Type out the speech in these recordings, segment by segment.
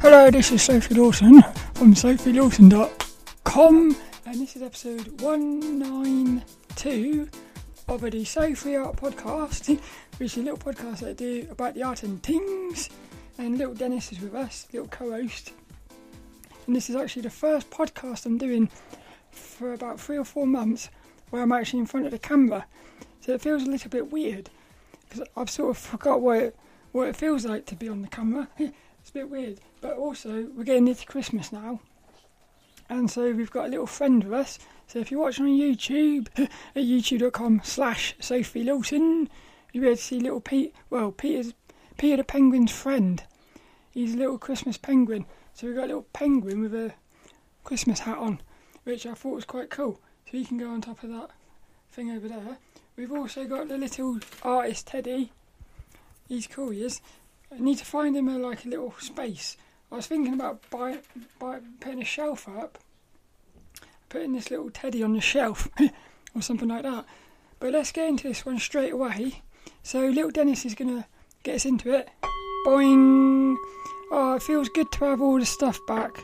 Hello, this is Sophie Lawson from sophielawson.com and this is episode 192 of the Sophie Art Podcast, which is a little podcast that I do about the art and things. And little Dennis is with us, little co-host. And this is actually the first podcast I'm doing for about three or four months where I'm actually in front of the camera. So it feels a little bit weird because I've sort of forgot what it, what it feels like to be on the camera. it's a bit weird. But also, we're getting near to Christmas now. And so we've got a little friend with us. So if you're watching on YouTube at youtube.com slash Sophie Lawson, you'll be able to see little Pete, well, Peter's, Peter the Penguin's friend. He's a little Christmas penguin. So we've got a little penguin with a Christmas hat on, which I thought was quite cool. So he can go on top of that thing over there. We've also got the little artist Teddy. He's cool, he is. I need to find him a, like a little space. I was thinking about buy, buy, putting a shelf up putting this little teddy on the shelf or something like that. But let's get into this one straight away. So little Dennis is gonna get us into it. Boing! Oh, it feels good to have all the stuff back,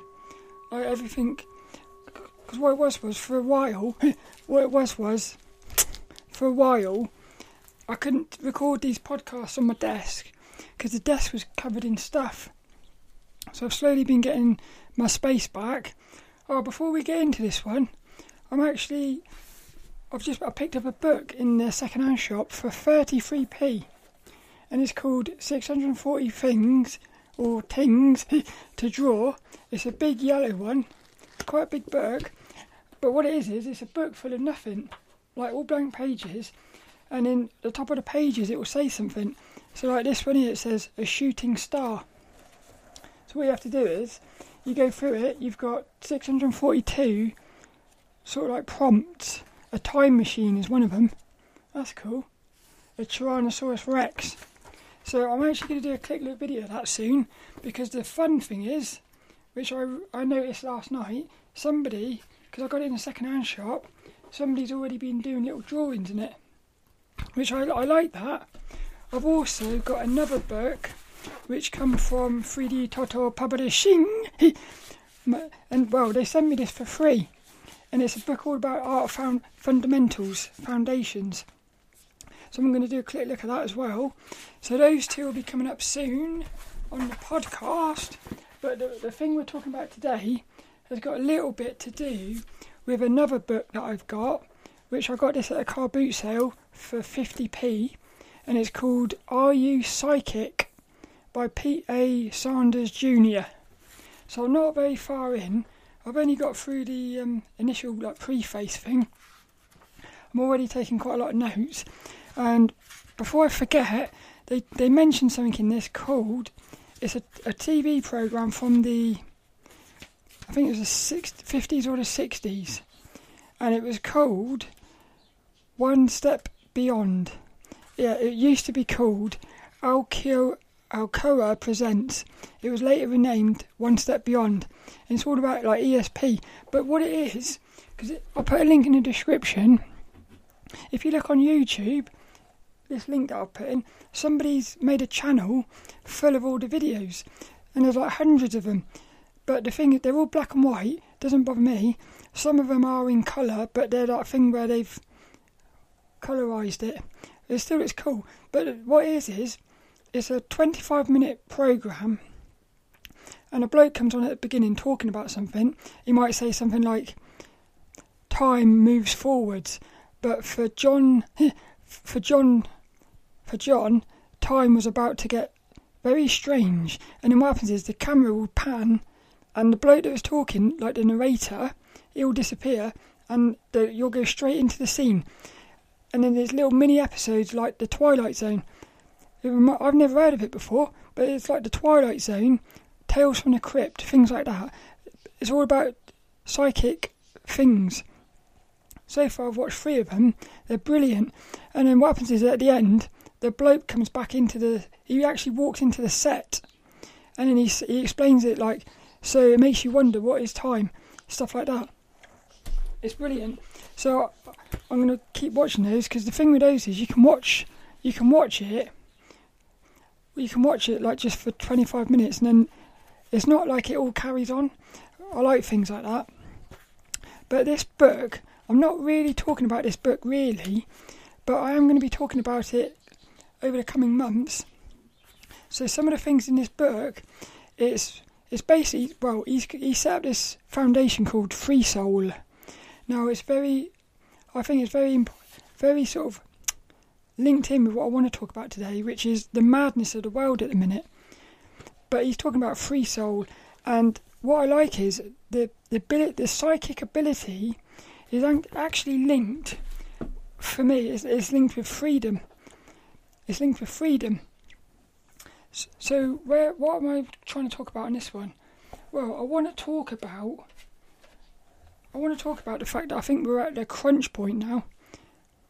like everything. Because what it was was for a while, what it was was for a while, I couldn't record these podcasts on my desk because the desk was covered in stuff. So I've slowly been getting my space back Oh, before we get into this one, I'm actually I've just I picked up a book in the second-hand shop for 33p, and it's called 640 Things or Things to Draw. It's a big yellow one, quite a big book. But what it is is it's a book full of nothing, like all blank pages, and in the top of the pages it will say something. So like this one here, it says a shooting star. So what you have to do is you go through it, you've got 642 sort of like prompts. A time machine is one of them. That's cool. A Tyrannosaurus Rex. So I'm actually going to do a quick little video of that soon because the fun thing is, which I, I noticed last night, somebody, because I got it in a second hand shop, somebody's already been doing little drawings in it, which I, I like that. I've also got another book which come from 3dtotal Publishing. and well, they sent me this for free. And it's a book all about art found fundamentals, foundations. So I'm going to do a quick look at that as well. So those two will be coming up soon on the podcast. But the, the thing we're talking about today has got a little bit to do with another book that I've got, which I got this at a car boot sale for 50p, and it's called Are You Psychic? by Pete A. Sanders Jr. So I'm not very far in. I've only got through the um, initial like preface thing. I'm already taking quite a lot of notes, and before I forget, they they mentioned something in this called it's a, a TV program from the I think it was the 50s or the 60s, and it was called One Step Beyond. Yeah, it used to be called Alkio Alcoa presents. It was later renamed One Step Beyond, and it's all about like ESP. But what it is, because I'll put a link in the description. If you look on YouTube, this link that I'll put in, somebody's made a channel full of all the videos, and there's like hundreds of them. But the thing is, they're all black and white. Doesn't bother me. Some of them are in colour, but they're that thing where they've colorized it. It still it's cool. But what it is is it's a 25 minute program and a bloke comes on at the beginning talking about something. He might say something like time moves forwards. But for john for john for john time was about to get very strange. And then what happens is the camera will pan and the bloke that was talking like the narrator he'll disappear and the, you'll go straight into the scene and then there's little mini episodes like the twilight zone I've never heard of it before, but it's like the Twilight Zone, Tales from the Crypt, things like that. It's all about psychic things. So far, I've watched three of them. They're brilliant. And then what happens is at the end, the bloke comes back into the. He actually walks into the set, and then he he explains it like so. It makes you wonder what is time, stuff like that. It's brilliant. So I'm going to keep watching those because the thing with those is you can watch you can watch it you can watch it like just for 25 minutes and then it's not like it all carries on. I like things like that. But this book, I'm not really talking about this book really, but I am going to be talking about it over the coming months. So some of the things in this book, it's it's basically well, he's he set up this foundation called Free Soul. Now it's very, I think it's very very sort of linked in with what I want to talk about today, which is the madness of the world at the minute. But he's talking about free soul, and what I like is the the ability, the psychic ability is actually linked. For me, it's, it's linked with freedom. It's linked with freedom. So, where what am I trying to talk about in this one? Well, I want to talk about. I want to talk about the fact that I think we're at the crunch point now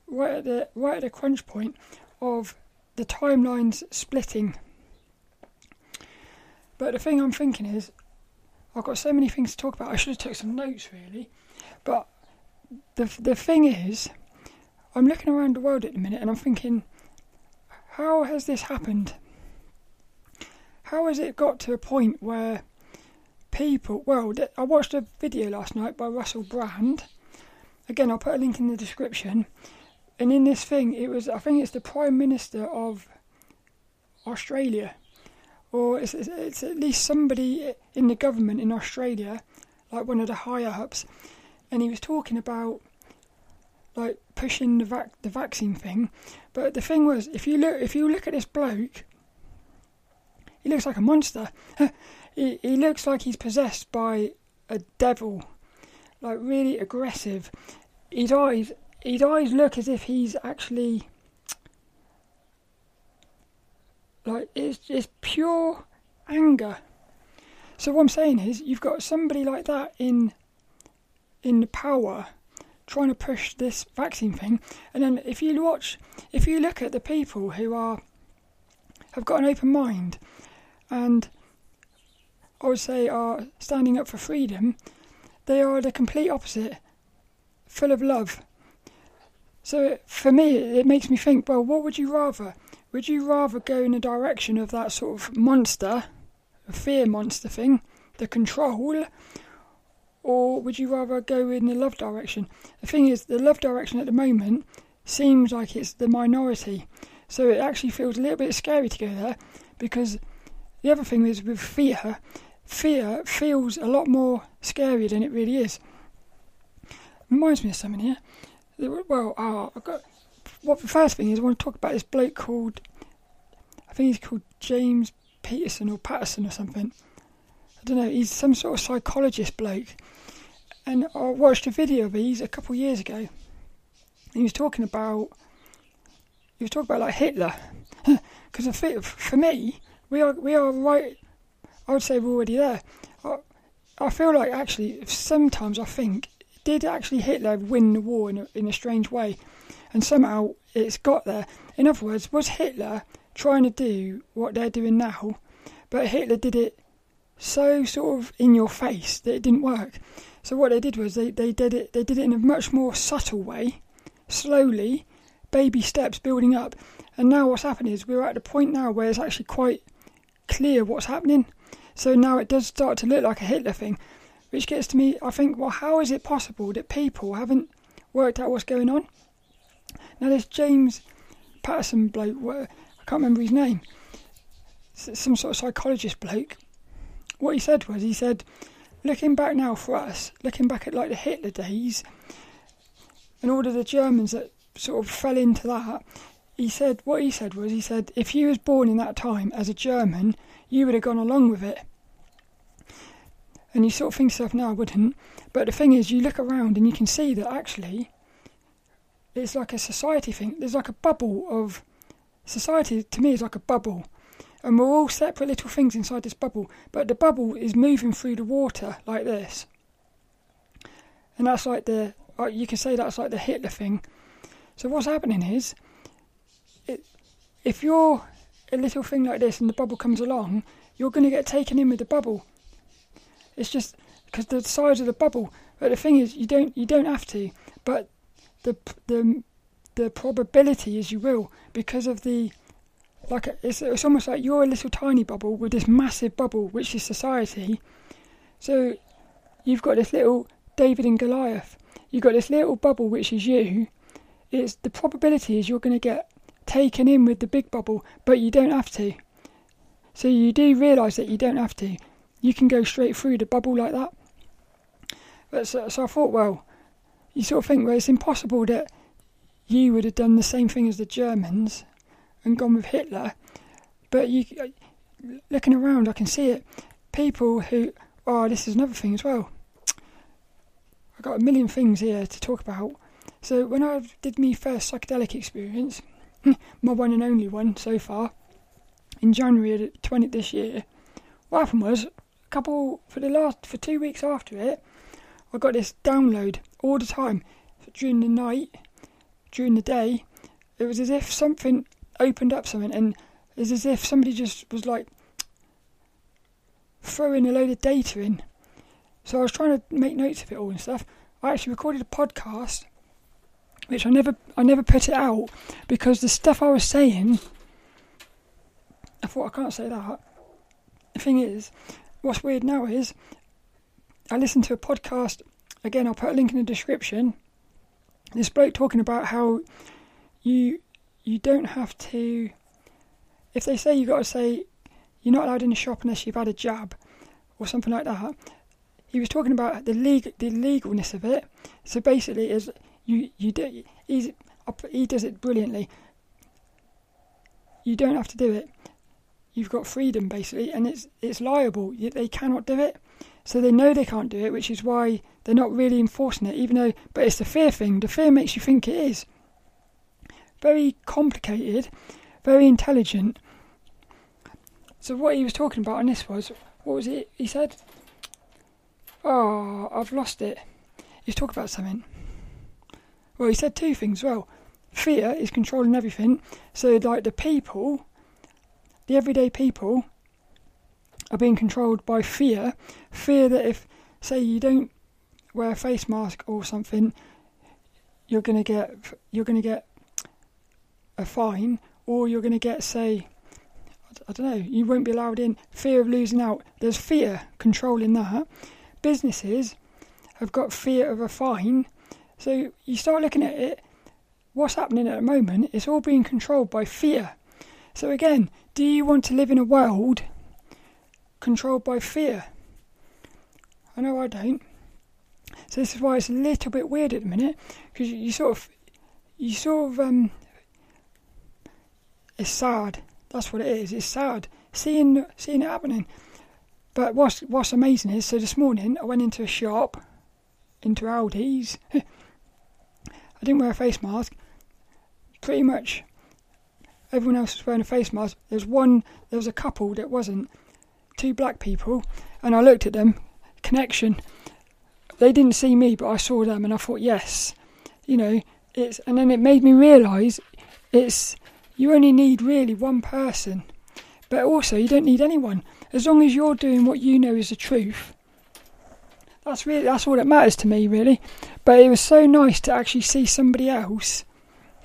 right at the right at the crunch point of the timelines splitting. But the thing I'm thinking is, I've got so many things to talk about. I should have took some notes really, but the the thing is, I'm looking around the world at the minute and I'm thinking, how has this happened? How has it got to a point where people? Well, I watched a video last night by Russell Brand. Again, I'll put a link in the description and in this thing, it was I think it's the Prime Minister of Australia, or it's, it's at least somebody in the government in Australia, like one of the higher ups, and he was talking about like pushing the vac- the vaccine thing. But the thing was, if you look if you look at this bloke, he looks like a monster. he, he looks like he's possessed by a devil, like really aggressive. His eyes his eyes look as if he's actually like it's just pure anger. So what I'm saying is, you've got somebody like that in in power trying to push this vaccine thing, and then if you watch, if you look at the people who are have got an open mind, and I would say are standing up for freedom, they are the complete opposite, full of love so for me, it makes me think. Well, what would you rather? Would you rather go in the direction of that sort of monster, fear monster thing, the control, or would you rather go in the love direction? The thing is, the love direction at the moment seems like it's the minority, so it actually feels a little bit scary to go there because the other thing is with fear, fear feels a lot more scary than it really is. Reminds me of something here. Well, uh, I got. What the first thing is, I want to talk about this bloke called. I think he's called James Peterson or Patterson or something. I don't know. He's some sort of psychologist bloke, and I watched a video of his a couple of years ago. he was talking about. He was talking about like Hitler, because for me, we are we are right. I would say we're already there. I, I feel like actually sometimes I think did actually Hitler win the war in a, in a strange way? And somehow it's got there. In other words, was Hitler trying to do what they're doing now, but Hitler did it so sort of in your face that it didn't work. So what they did was they, they did it they did it in a much more subtle way, slowly, baby steps building up. And now what's happened is we're at the point now where it's actually quite clear what's happening. So now it does start to look like a Hitler thing. Which gets to me, I think, well, how is it possible that people haven't worked out what's going on? Now, this James Patterson bloke, I can't remember his name, some sort of psychologist bloke. What he said was, he said, looking back now for us, looking back at like the Hitler days, and all of the Germans that sort of fell into that, he said, what he said was, he said, if you was born in that time as a German, you would have gone along with it. And you sort of think yourself, no, I wouldn't. But the thing is, you look around and you can see that actually it's like a society thing. There's like a bubble of society, to me, is like a bubble. And we're all separate little things inside this bubble. But the bubble is moving through the water like this. And that's like the, uh, you can say that's like the Hitler thing. So what's happening is, if you're a little thing like this and the bubble comes along, you're going to get taken in with the bubble. It's just because the size of the bubble. But the thing is, you don't you don't have to. But the the the probability is you will because of the like it's, it's almost like you're a little tiny bubble with this massive bubble, which is society. So you've got this little David and Goliath. You've got this little bubble, which is you. It's the probability is you're going to get taken in with the big bubble, but you don't have to. So you do realise that you don't have to. You can go straight through the bubble like that. But so, so I thought, well, you sort of think, well, it's impossible that you would have done the same thing as the Germans and gone with Hitler. But you, uh, looking around, I can see it. People who, oh, this is another thing as well. I've got a million things here to talk about. So when I did my first psychedelic experience, my one and only one so far, in January 20 this year, what happened was a couple for the last for two weeks after it, I got this download all the time during the night, during the day. It was as if something opened up something, and it's as if somebody just was like throwing a load of data in. So I was trying to make notes of it all and stuff. I actually recorded a podcast, which I never I never put it out because the stuff I was saying, I thought I can't say that. The thing is, what's weird now is I listened to a podcast again. I'll put a link in the description. This bloke talking about how you you don't have to. If they say you got to say you're not allowed in the shop unless you've had a jab or something like that, he was talking about the legal the legalness of it. So basically, is you you do he's he does it brilliantly. You don't have to do it. You've got freedom basically, and it's it's liable. They cannot do it, so they know they can't do it, which is why they're not really enforcing it. Even though, but it's the fear thing. The fear makes you think it is very complicated, very intelligent. So what he was talking about on this was, what was it? He said, "Oh, I've lost it." He was talking about something. Well, he said two things. Well, fear is controlling everything. So, like the people, the everyday people, are being controlled by fear. Fear that if, say, you don't wear a face mask or something, you're gonna get you're gonna get a fine, or you're going to get, say, I don't know, you won't be allowed in. Fear of losing out. There's fear controlling that. Businesses have got fear of a fine. So you start looking at it, what's happening at the moment, it's all being controlled by fear. So again, do you want to live in a world controlled by fear? I know I don't. So this is why it's a little bit weird at the minute because you, sort of, you sort of um, it's sad. That's what it is. It's sad seeing seeing it happening. But what's what's amazing is so this morning I went into a shop, into Aldi's. I didn't wear a face mask. Pretty much everyone else was wearing a face mask. There's one. There was a couple that wasn't. Two black people, and I looked at them. Connection. They didn't see me, but I saw them, and I thought, yes, you know, it's. And then it made me realise it's you only need really one person. But also, you don't need anyone. As long as you're doing what you know is the truth. That's really that's all that matters to me, really. But it was so nice to actually see somebody else.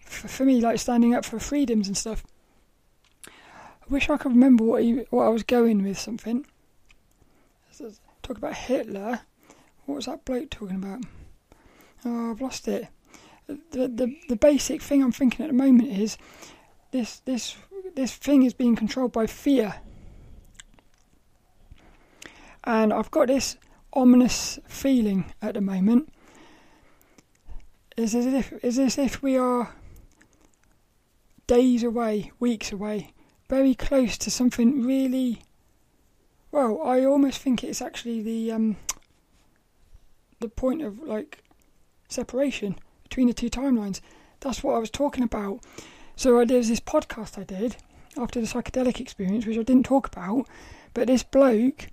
for, for me, like standing up for freedoms and stuff. I wish I could remember what he, what I was going with something. Talk about Hitler. What was that bloke talking about? Oh, I've lost it the, the the basic thing I'm thinking at the moment is this this this thing is being controlled by fear, and I've got this ominous feeling at the moment. Is as if is as if we are days away, weeks away, very close to something really. Well, I almost think it's actually the um, the point of like separation between the two timelines. That's what I was talking about. So uh, there's this podcast I did after the psychedelic experience, which I didn't talk about, but this bloke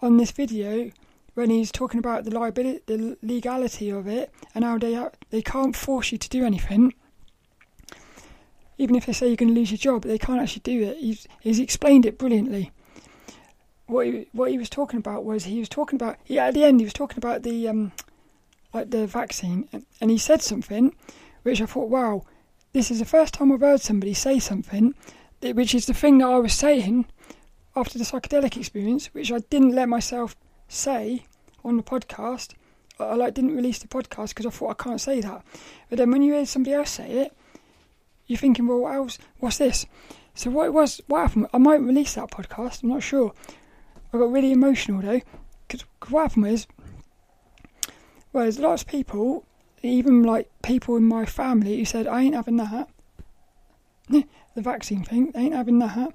on this video when he's talking about the liability, the legality of it, and how they they can't force you to do anything. Even if they say you're going to lose your job, they can't actually do it. He's he's explained it brilliantly. What he, what he was talking about was he was talking about yeah at the end he was talking about the um, like the vaccine, and he said something which I thought, wow, this is the first time I've heard somebody say something, which is the thing that I was saying after the psychedelic experience, which I didn't let myself say on the podcast. I like didn't release the podcast because I thought I can't say that. But then when you hear somebody else say it, you're thinking, well, what else? What's this? So what it was, what happened? I might release that podcast. I'm not sure. I got really emotional though, because what happened was, well, there's lots of people, even like people in my family, who said I ain't having that. the vaccine thing, I ain't having that.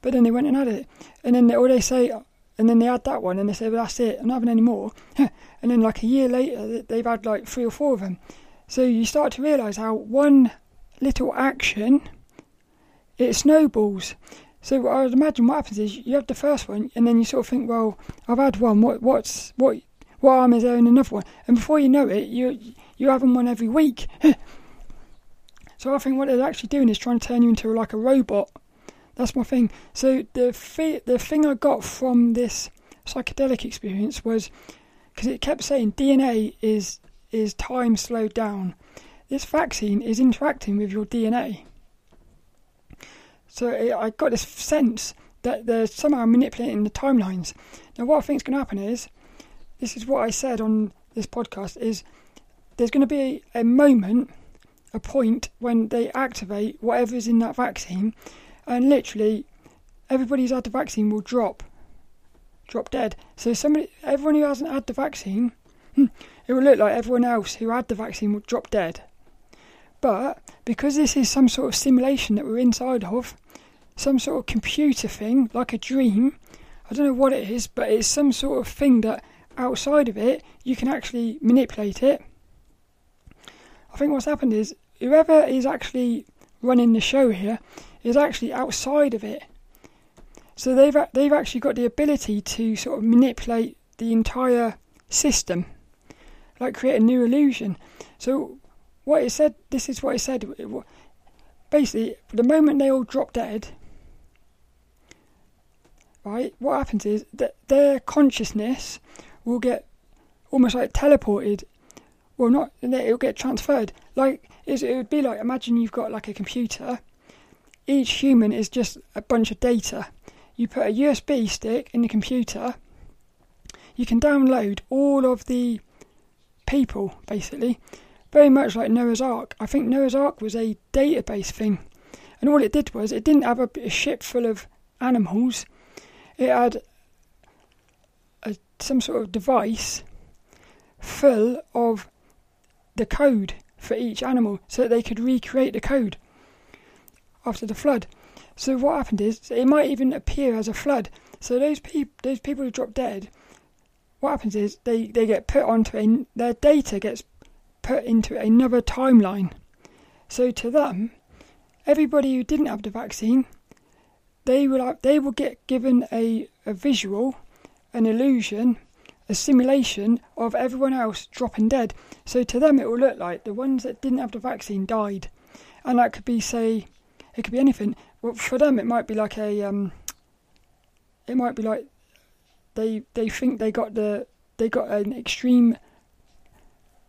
But then they went and had it, and then they, or they say, and then they had that one, and they say, well, that's it. I'm not having any more. and then like a year later, they've had like three or four of them. So you start to realise how one little action, it snowballs. So I would imagine what happens is you have the first one, and then you sort of think, well, I've had one. What what's what what arm is there in another one? And before you know it, you you're having one every week. so I think what they're actually doing is trying to turn you into like a robot. That's my thing. So the the thing I got from this psychedelic experience was because it kept saying DNA is is time slowed down. This vaccine is interacting with your DNA. So it, I got this sense that they're somehow manipulating the timelines. Now, what I think is going to happen is, this is what I said on this podcast, is there's going to be a moment, a point when they activate whatever is in that vaccine, and literally everybody who's had the vaccine will drop, drop dead. So somebody, everyone who hasn't had the vaccine, hmm, it will look like everyone else who had the vaccine will drop dead. But because this is some sort of simulation that we're inside of, some sort of computer thing, like a dream, I don't know what it is, but it's some sort of thing that outside of it, you can actually manipulate it. I think what's happened is whoever is actually running the show here is actually outside of it. So they've they've actually got the ability to sort of manipulate the entire system, like create a new illusion. So what it said, this is what it said. It, basically, the moment they all drop dead, right, what happens is that their consciousness will get almost like teleported. Well, not, it'll get transferred. Like, it would be like, imagine you've got like a computer. Each human is just a bunch of data. You put a USB stick in the computer, you can download all of the people, basically very much like Noah's Ark. I think Noah's Ark was a database thing, and all it did was it didn't have a, a ship full of animals. It had a, some sort of device full of the code for each animal, so that they could recreate the code after the flood. So what happened is it might even appear as a flood. So those people, those people who drop dead, what happens is they, they get put onto a their data gets put into another timeline. So to them, everybody who didn't have the vaccine, they will they will get given a, a visual, an illusion, a simulation of everyone else dropping dead. So to them, it will look like the ones that didn't have the vaccine died, and that could be say, it could be anything. Well, for them, it might be like a um, it might be like they they think they got the they got an extreme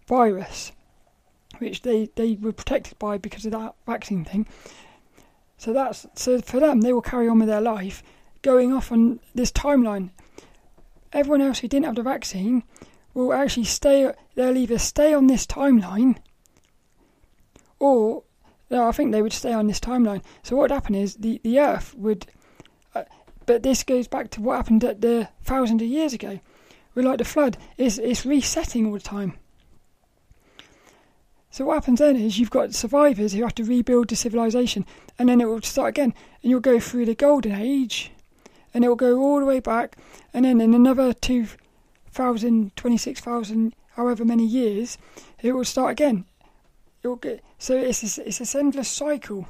virus, which they, they were protected by because of that vaccine thing. So that's so for them, they will carry on with their life, going off on this timeline. Everyone else who didn't have the vaccine will actually stay. They'll either stay on this timeline, or no, I think they would stay on this timeline. So what would happen is the the Earth would. Uh, but this goes back to what happened at the thousands of years ago. With like the flood, it's it's resetting all the time. So what happens then is you've got survivors who have to rebuild the civilization, and then it will start again, and you'll go through the golden age, and it will go all the way back, and then in another 2,000, 26,000, however many years, it will start again. Will get so it's a, it's a endless cycle.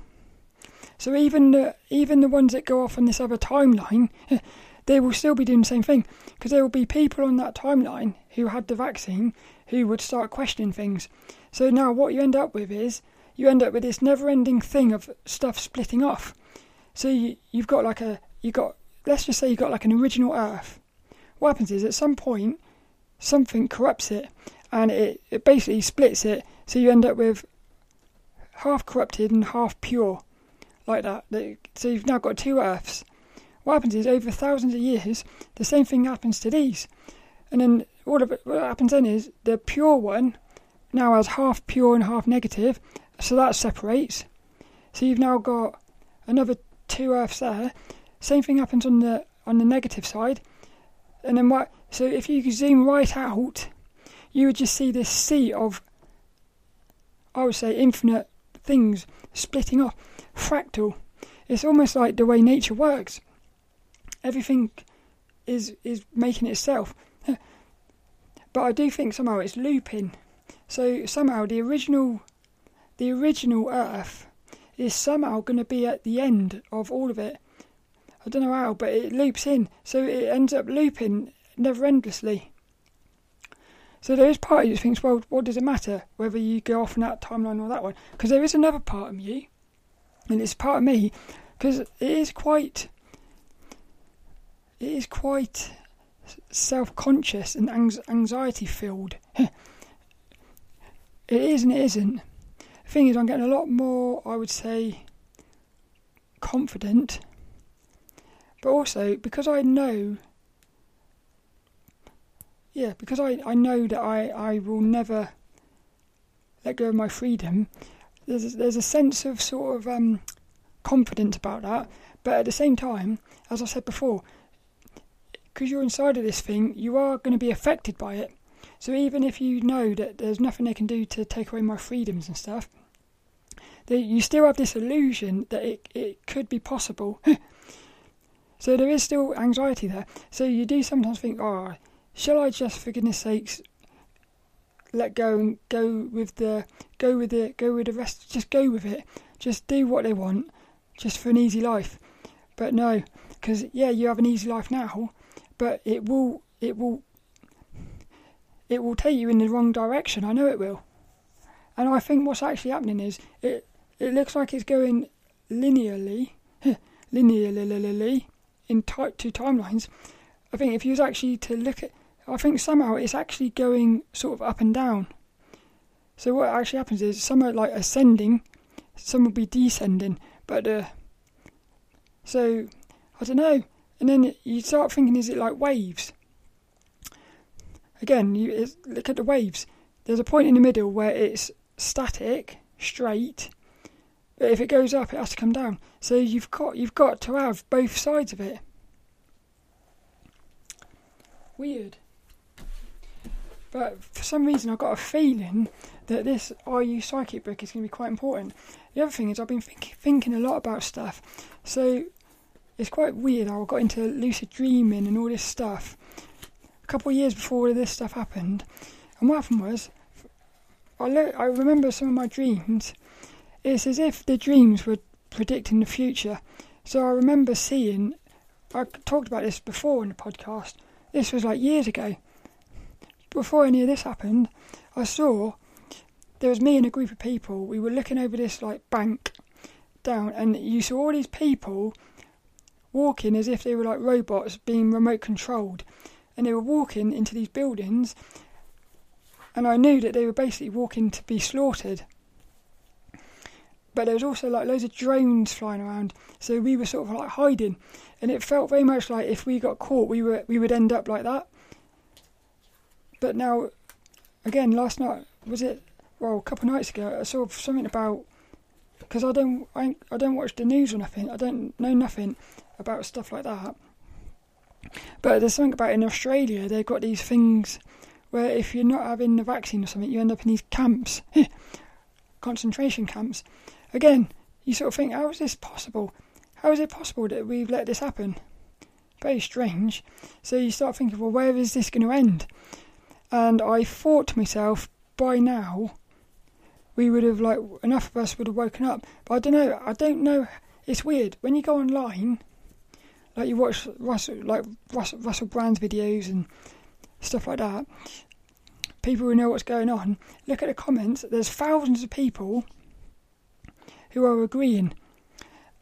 So even the even the ones that go off on this other timeline, they will still be doing the same thing because there will be people on that timeline who had the vaccine who would start questioning things. So now what you end up with is you end up with this never-ending thing of stuff splitting off. So you, you've got like a you got let's just say you have got like an original Earth. What happens is at some point something corrupts it and it, it basically splits it. So you end up with half corrupted and half pure, like that. So you've now got two Earths. What happens is, over thousands of years, the same thing happens to these. And then all of it, what happens then is the pure one now has half pure and half negative, so that separates. So you've now got another two Earths there. Same thing happens on the on the negative side, and then what? So if you zoom right out, you would just see this sea of, I would say, infinite things splitting off, fractal. It's almost like the way nature works. Everything is is making itself. But I do think somehow it's looping. So somehow the original the original Earth is somehow going to be at the end of all of it. I don't know how, but it loops in. So it ends up looping never endlessly. So there is part of you that thinks, well, what does it matter whether you go off on that timeline or that one? Because there is another part of you, and it's part of me, because it is quite, it is quite self-conscious and anxiety filled. it is and it isn't. The thing is, I'm getting a lot more, I would say, confident, but also because I know yeah, because I, I know that I, I will never let go of my freedom. There's a, there's a sense of sort of um, confidence about that, but at the same time, as I said before, because you're inside of this thing, you are going to be affected by it. So even if you know that there's nothing they can do to take away my freedoms and stuff, that you still have this illusion that it it could be possible. so there is still anxiety there. So you do sometimes think, oh, shall I just, for goodness sakes, let go and go with the go with it, go with the rest, just go with it, just do what they want, just for an easy life. But no, because yeah, you have an easy life now, but it will it will it will take you in the wrong direction. I know it will. And I think what's actually happening is it it looks like it's going linearly, linearly in type two timelines. I think if you was actually to look at I think somehow it's actually going sort of up and down. So what actually happens is some are like ascending, some will be descending, but uh, so I don't know. And then you start thinking, is it like waves? Again, you look at the waves. There's a point in the middle where it's static, straight, but if it goes up, it has to come down. So you've got you've got to have both sides of it. Weird. But for some reason, I've got a feeling that this Are You Psychic book is going to be quite important. The other thing is, I've been think- thinking a lot about stuff. So it's quite weird how I got into lucid dreaming and all this stuff a couple of years before all of this stuff happened. And what happened was, I, lo- I remember some of my dreams. It's as if the dreams were predicting the future. So I remember seeing, I talked about this before in the podcast. This was like years ago before any of this happened, I saw there was me and a group of people. We were looking over this like bank down, and you saw all these people walking as if they were like robots being remote controlled, and they were walking into these buildings. And I knew that they were basically walking to be slaughtered. But there was also like loads of drones flying around, so we were sort of like hiding, and it felt very much like if we got caught, we were we would end up like that. But now, again, last night was it? Well, a couple of nights ago, I saw something about because I don't I, I don't watch the news or nothing. I don't know nothing about stuff like that. But there's something about in Australia. They've got these things where if you're not having the vaccine or something, you end up in these camps, concentration camps. Again, you sort of think, how is this possible? How is it possible that we've let this happen? Very strange. So you start thinking, well, where is this going to end? And I thought to myself, by now, we would have like enough of us would have woken up. But I don't know. I don't know. It's weird when you go online, like you watch Russell, like Russell, Russell Brand's videos and stuff like that. People who know what's going on look at the comments. There's thousands of people who are agreeing,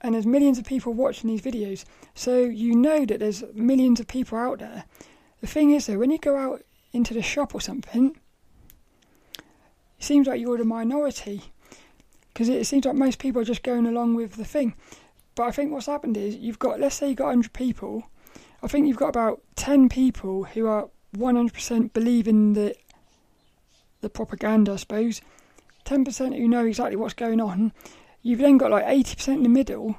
and there's millions of people watching these videos. So you know that there's millions of people out there. The thing is, though, when you go out into the shop or something, it seems like you're the minority. because it seems like most people are just going along with the thing. But I think what's happened is you've got, let's say you've got 100 people. I think you've got about 10 people who are 100% believing the the propaganda, I suppose. 10% who know exactly what's going on. You've then got like 80% in the middle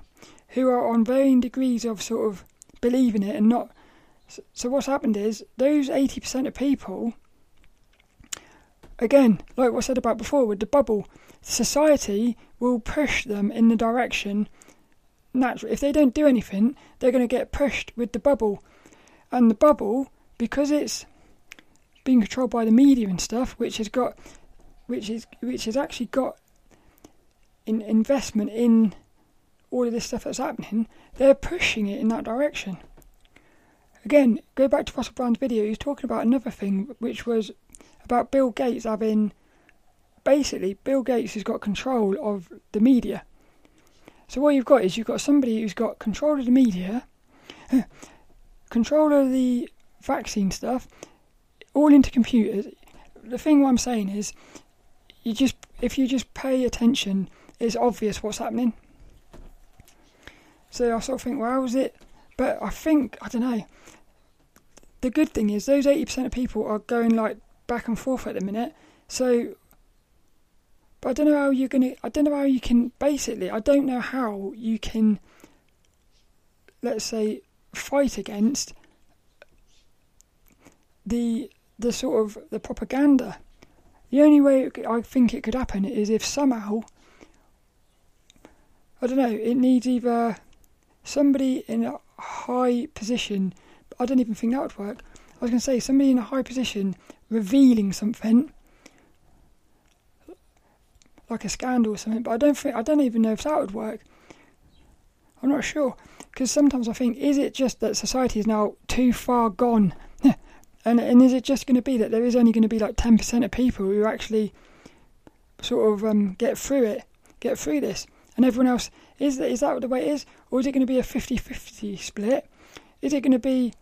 who are on varying degrees of sort of believing it and not. So, what's happened is those 80% of people, again, like what I said about before with the bubble, society will push them in the direction naturally. If they don't do anything, they're going to get pushed with the bubble. And the bubble, because it's being controlled by the media and stuff, which has got, which is which has actually got in investment in all of this stuff that's happening, they're pushing it in that direction. Again, go back to Russell Brand's video, he was talking about another thing, which was about Bill Gates having. Basically, Bill Gates has got control of the media. So, what you've got is you've got somebody who's got control of the media, control of the vaccine stuff, all into computers. The thing what I'm saying is, you just if you just pay attention, it's obvious what's happening. So I sort of think, well, was it? But I think I don't know. The good thing is those eighty percent of people are going like back and forth at the minute. So, but I don't know how you're gonna. I don't know how you can. Basically, I don't know how you can. Let's say fight against the the sort of the propaganda. The only way I think it could happen is if somehow I don't know. It needs either somebody in a high position. I don't even think that would work. I was going to say somebody in a high position revealing something, like a scandal or something. But I don't think I don't even know if that would work. I'm not sure because sometimes I think is it just that society is now too far gone, and and is it just going to be that there is only going to be like ten percent of people who actually sort of um, get through it, get through this, and everyone else is that is that the way it is, or is it going to be a 50-50 split? Is it going to be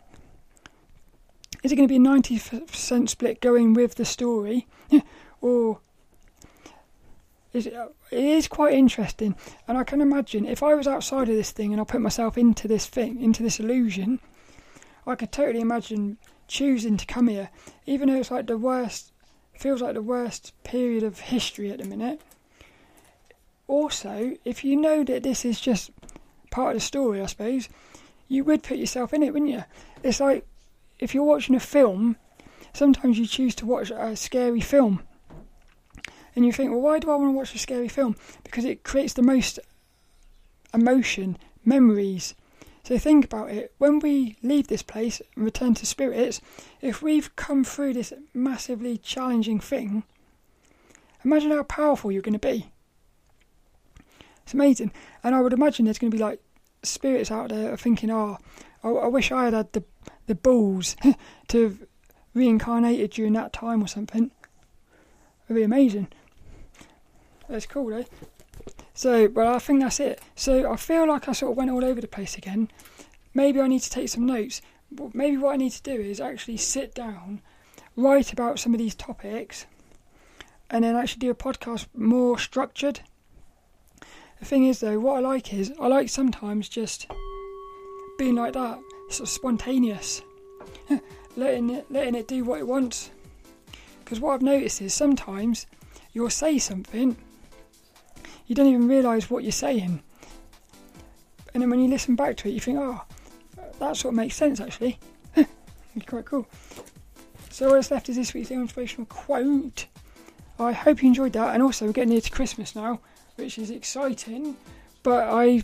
is it going to be a ninety percent split going with the story, or is it, uh, it is quite interesting, and I can imagine if I was outside of this thing and I put myself into this thing, into this illusion, I could totally imagine choosing to come here, even though it's like the worst, feels like the worst period of history at the minute. Also, if you know that this is just part of the story, I suppose, you would put yourself in it, wouldn't you? It's like if you're watching a film, sometimes you choose to watch a scary film. And you think, well, why do I want to watch a scary film? Because it creates the most emotion, memories. So think about it. When we leave this place and return to spirits, if we've come through this massively challenging thing, imagine how powerful you're going to be. It's amazing. And I would imagine there's going to be like spirits out there thinking, oh, I, wish I had had the, the balls to have reincarnated during that time or something. It'd be amazing. That's cool, eh? So, but I think that's it. So I feel like I sort of went all over the place again. Maybe I need to take some notes. Maybe what I need to do is actually sit down, write about some of these topics, and then actually do a podcast more structured. The thing is, though, what I like is I like sometimes just being like that, sort of spontaneous, letting it letting it do what it wants. Because what I've noticed is sometimes you'll say something, you don't even realise what you're saying, and then when you listen back to it, you think, oh, that sort of makes sense actually. it's quite cool. So what's left is this week's inspirational quote. I hope you enjoyed that, and also we're getting near to Christmas now which is exciting. But I,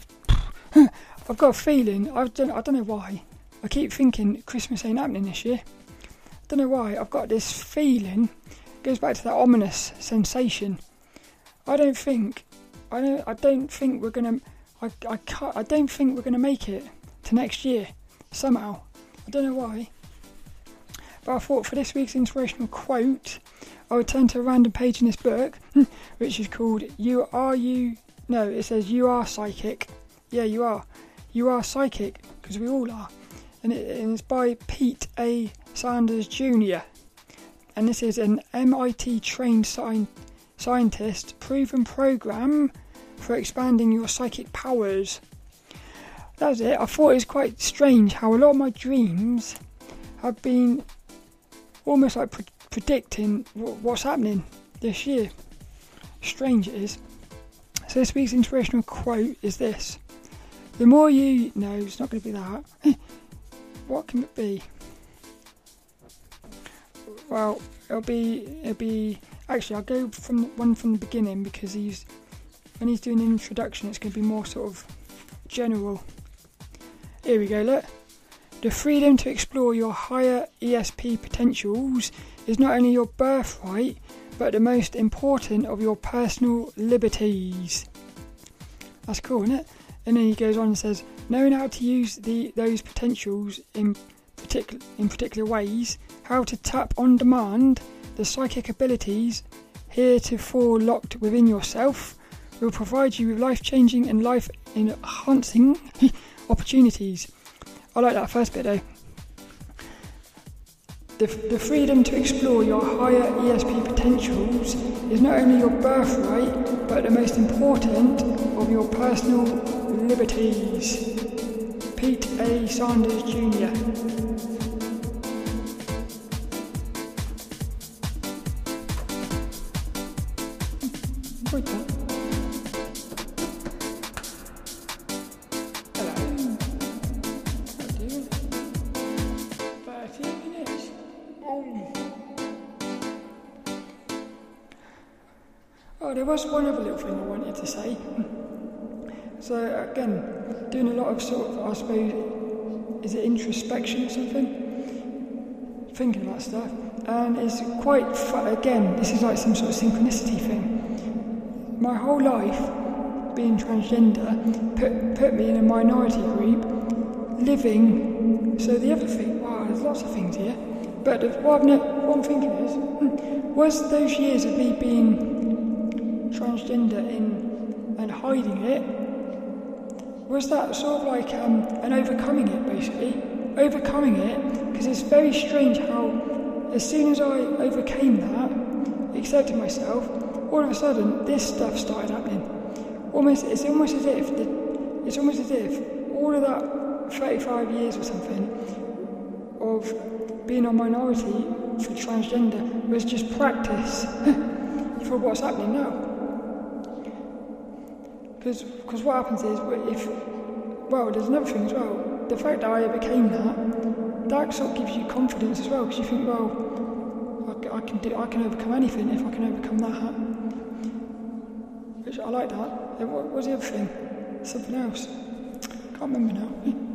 I've got a feeling. I don't. I don't know why. I keep thinking Christmas ain't happening this year. I don't know why. I've got this feeling. It goes back to that ominous sensation. I don't think. I don't. I don't think we're gonna. I. I can't. I don't think we're gonna make it to next year. Somehow. I don't know why. But I thought for this week's inspirational quote, I would turn to a random page in this book, which is called You Are You. No, it says You Are Psychic. Yeah, you are. You are psychic, because we all are. And, it's by Pete A. Sanders Jr. And this is an MIT trained sci- scientist proven program for expanding your psychic powers. That's it. I thought it was quite strange how a lot of my dreams have been almost like pre- predicting w- what's happening this year. Strange it is. So this week's inspirational quote is this: "The more you know, it's not going to be that. what can it be? Well, it'll be it'll be actually I'll go from one from the beginning because he's when he's doing an introduction, it's going to be more sort of general. Here we go. Look, the freedom to explore your higher ESP potentials is not only your birthright, but the most important of your personal liberties. That's cool, isn't it? And then he goes on and says, knowing how to use the those potentials in particular in particular ways, how to tap on demand the psychic abilities heretofore locked within yourself, will provide you with life changing and life enhancing opportunities. I like that first bit though. The, the freedom to explore your higher ESP potentials is not only your birthright, but the most important of your personal liberties. Pete A. Sanders Jr. That. Hello. How do you? 30 minutes. Oh. Oh, there was one other little thing I wanted again, doing a lot of sort of, I suppose, is it introspection or something? Thinking about stuff, and it's quite again. This is like some sort of synchronicity thing. My whole life, being transgender, put put me in a minority group, living. So the other thing, wow, there's lots of things here. But what, no- what I'm thinking is, hmm, was those years of me being transgender in and hiding it was that sort of like um, an overcoming it basically. Overcoming it because it's very strange how as soon as i overcame that accepted myself all of a sudden this stuff started happening. Almost it's almost as if the, it's almost as if all of that 35 years or something of being a minority for transgender was just practice for what's happening now because what happens is if well there's another thing as well. The fact that I overcame that that sort of gives you confidence as well because you think well I, I can do I can overcome anything if I can overcome that. Which I like that. What was the other thing? Something else. Can't remember now